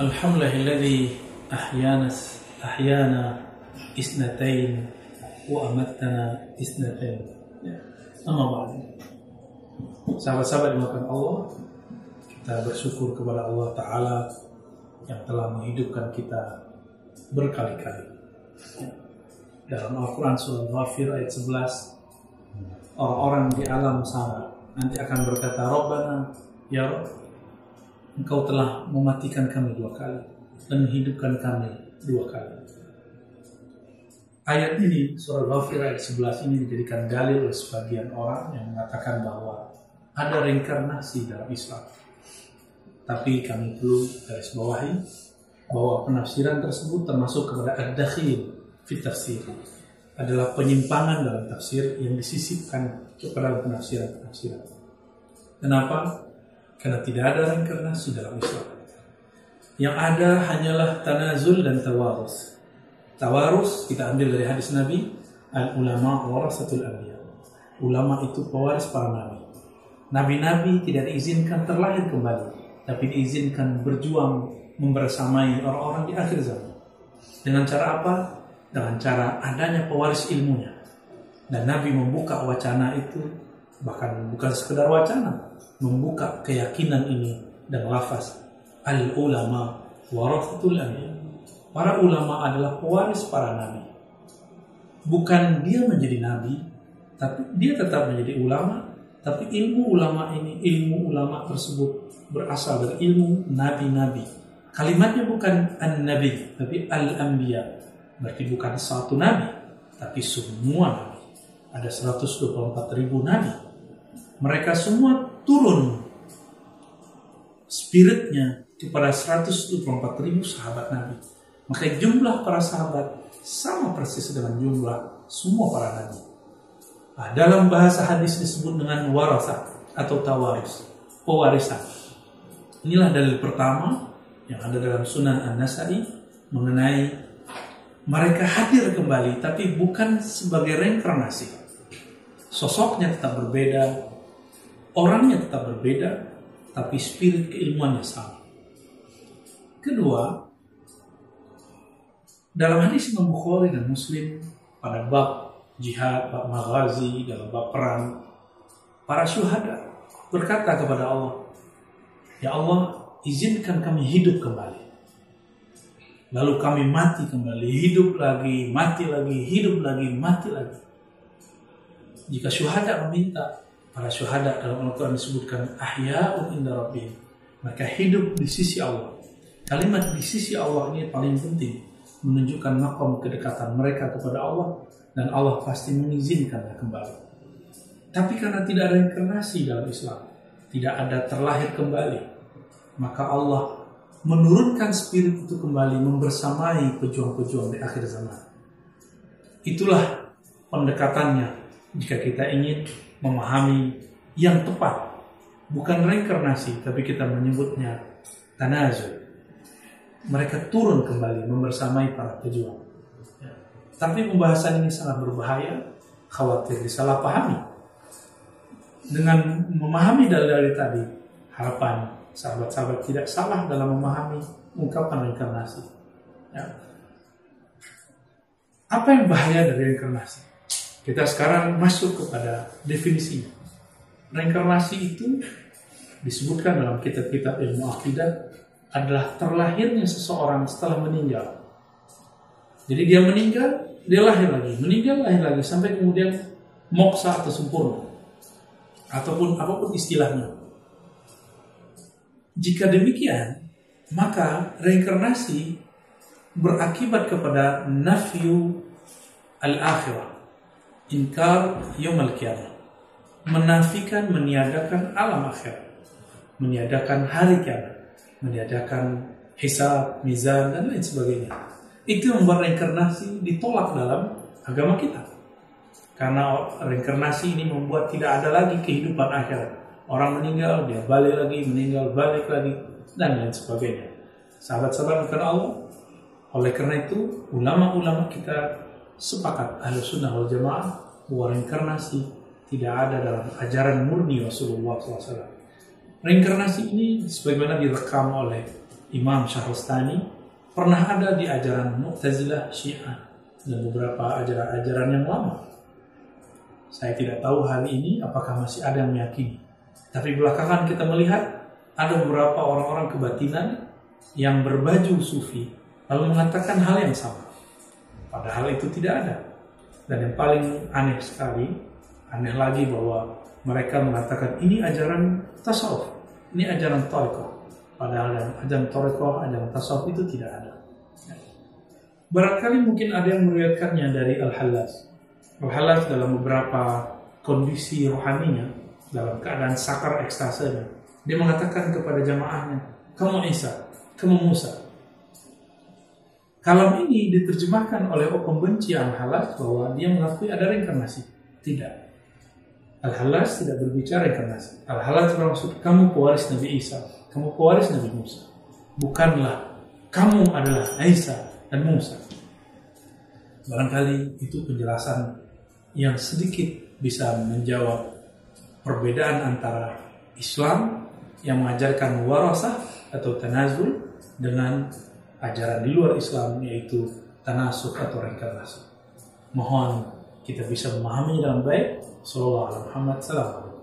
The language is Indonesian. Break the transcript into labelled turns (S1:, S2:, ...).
S1: الحمد لله الذي أحيانا أحيانا اثنتين وأمتنا اثنتين أما بعد sahabat-sahabat dimakan Allah kita bersyukur kepada Allah Ta'ala yang telah menghidupkan kita berkali-kali dalam Al-Quran surah Ghafir ayat 11 orang-orang di alam sana nanti akan berkata Rabbana ya Rabb engkau telah mematikan kami dua kali dan menghidupkan kami dua kali ayat ini surah Ghafir ayat 11 ini dijadikan dalil oleh sebagian orang yang mengatakan bahwa ada reinkarnasi dalam Islam tapi kami perlu garis bawahi bahwa penafsiran tersebut termasuk kepada ad-dakhil fit tafsir adalah penyimpangan dalam tafsir yang disisipkan kepada penafsiran-penafsiran. Kenapa? Karena tidak ada reinkarnasi dalam Islam. Yang ada hanyalah tanazul dan tawarus. Tawarus kita ambil dari hadis Nabi, al ulama warasatul anbiya. Ulama itu pewaris para nabi. Nabi-nabi tidak diizinkan terlahir kembali, tapi diizinkan berjuang membersamai orang-orang di akhir zaman. Dengan cara apa? dengan cara adanya pewaris ilmunya. Dan Nabi membuka wacana itu, bahkan bukan sekedar wacana, membuka keyakinan ini dan lafaz al-ulama warathatul anbiya. Para ulama adalah pewaris para nabi. Bukan dia menjadi nabi, tapi dia tetap menjadi ulama, tapi ilmu ulama ini, ilmu ulama tersebut berasal dari ilmu nabi-nabi. Kalimatnya bukan an-nabi, tapi al-anbiya Berarti bukan satu nabi, tapi semua nabi. Ada 124 ribu nabi. Mereka semua turun spiritnya kepada 124 ribu sahabat nabi. Maka jumlah para sahabat sama persis dengan jumlah semua para nabi. Nah, dalam bahasa hadis disebut dengan warasa atau tawaris, pewarisan. Inilah dalil pertama yang ada dalam Sunan An-Nasai mengenai mereka hadir kembali tapi bukan sebagai reinkarnasi. Sosoknya tetap berbeda, orangnya tetap berbeda, tapi spirit keilmuannya sama. Kedua, dalam hadis Imam Bukhari dan Muslim pada bab jihad, bab maghazi, dalam bab perang, para syuhada berkata kepada Allah, Ya Allah, izinkan kami hidup kembali Lalu kami mati kembali, hidup lagi, mati lagi, hidup lagi, mati lagi. Jika syuhada meminta, para syuhada dalam Al-Quran disebutkan ahya'un inda rabbihim. Mereka hidup di sisi Allah. Kalimat di sisi Allah ini paling penting. Menunjukkan makom kedekatan mereka kepada Allah. Dan Allah pasti mengizinkannya kembali. Tapi karena tidak ada inkarnasi dalam Islam. Tidak ada terlahir kembali. Maka Allah menurunkan spirit itu kembali membersamai pejuang-pejuang di akhir zaman. Itulah pendekatannya jika kita ingin memahami yang tepat. Bukan reinkarnasi, tapi kita menyebutnya tanazul. Mereka turun kembali membersamai para pejuang. Tapi pembahasan ini sangat berbahaya, khawatir disalahpahami. Dengan memahami dalil-dalil tadi, harapan sahabat-sahabat tidak salah dalam memahami ungkapan reinkarnasi. Ya. Apa yang bahaya dari reinkarnasi? Kita sekarang masuk kepada definisinya. Reinkarnasi itu disebutkan dalam kitab-kitab ilmu akidah adalah terlahirnya seseorang setelah meninggal. Jadi dia meninggal, dia lahir lagi, meninggal lahir lagi sampai kemudian moksa atau sempurna. Ataupun apa pun istilahnya. Jika demikian, maka reinkarnasi berakibat kepada nafyu al-akhirah. Inkar yom al Menafikan, meniadakan alam akhir. Meniadakan hari kiamat. Meniadakan hisab, mizan, dan lain sebagainya. Itu membuat reinkarnasi ditolak dalam agama kita. Karena reinkarnasi ini membuat tidak ada lagi kehidupan akhirat orang meninggal dia balik lagi meninggal balik lagi dan lain sebagainya sahabat-sahabat bukan Allah oleh karena itu ulama-ulama kita sepakat ahlu sunnah wal jamaah bahwa reinkarnasi tidak ada dalam ajaran murni Rasulullah SAW. Reinkarnasi ini sebagaimana direkam oleh Imam Syahrustani pernah ada di ajaran Mu'tazilah Syiah dan beberapa ajaran-ajaran yang lama. Saya tidak tahu hari ini apakah masih ada yang meyakini. Tapi belakangan kita melihat ada beberapa orang-orang kebatinan yang berbaju sufi lalu mengatakan hal yang sama. Padahal itu tidak ada. Dan yang paling aneh sekali, aneh lagi bahwa mereka mengatakan ini ajaran tasawuf, ini ajaran toriko. Padahal yang ajaran toriko, ajaran tasawuf itu tidak ada. Barangkali mungkin ada yang meriwayatkannya dari Al-Hallas. Al-Hallas dalam beberapa kondisi rohaninya, dalam keadaan sakar ekstasenya, dia mengatakan kepada jamaahnya, kamu Isa, kamu Musa. Kalam ini diterjemahkan oleh pembenci Al-Halas bahwa dia mengakui ada reinkarnasi. Tidak. Al-Halas tidak berbicara reinkarnasi. Al-Halas bermaksud kamu pewaris Nabi Isa, kamu pewaris Nabi Musa. Bukanlah kamu adalah Isa dan Musa. Barangkali itu penjelasan yang sedikit bisa menjawab perbedaan antara Islam yang mengajarkan warasah atau tanazul dengan ajaran di luar Islam yaitu tanasuk atau reinkarnasi. Mohon kita bisa memahami dengan baik. Sallallahu alaihi sallallahu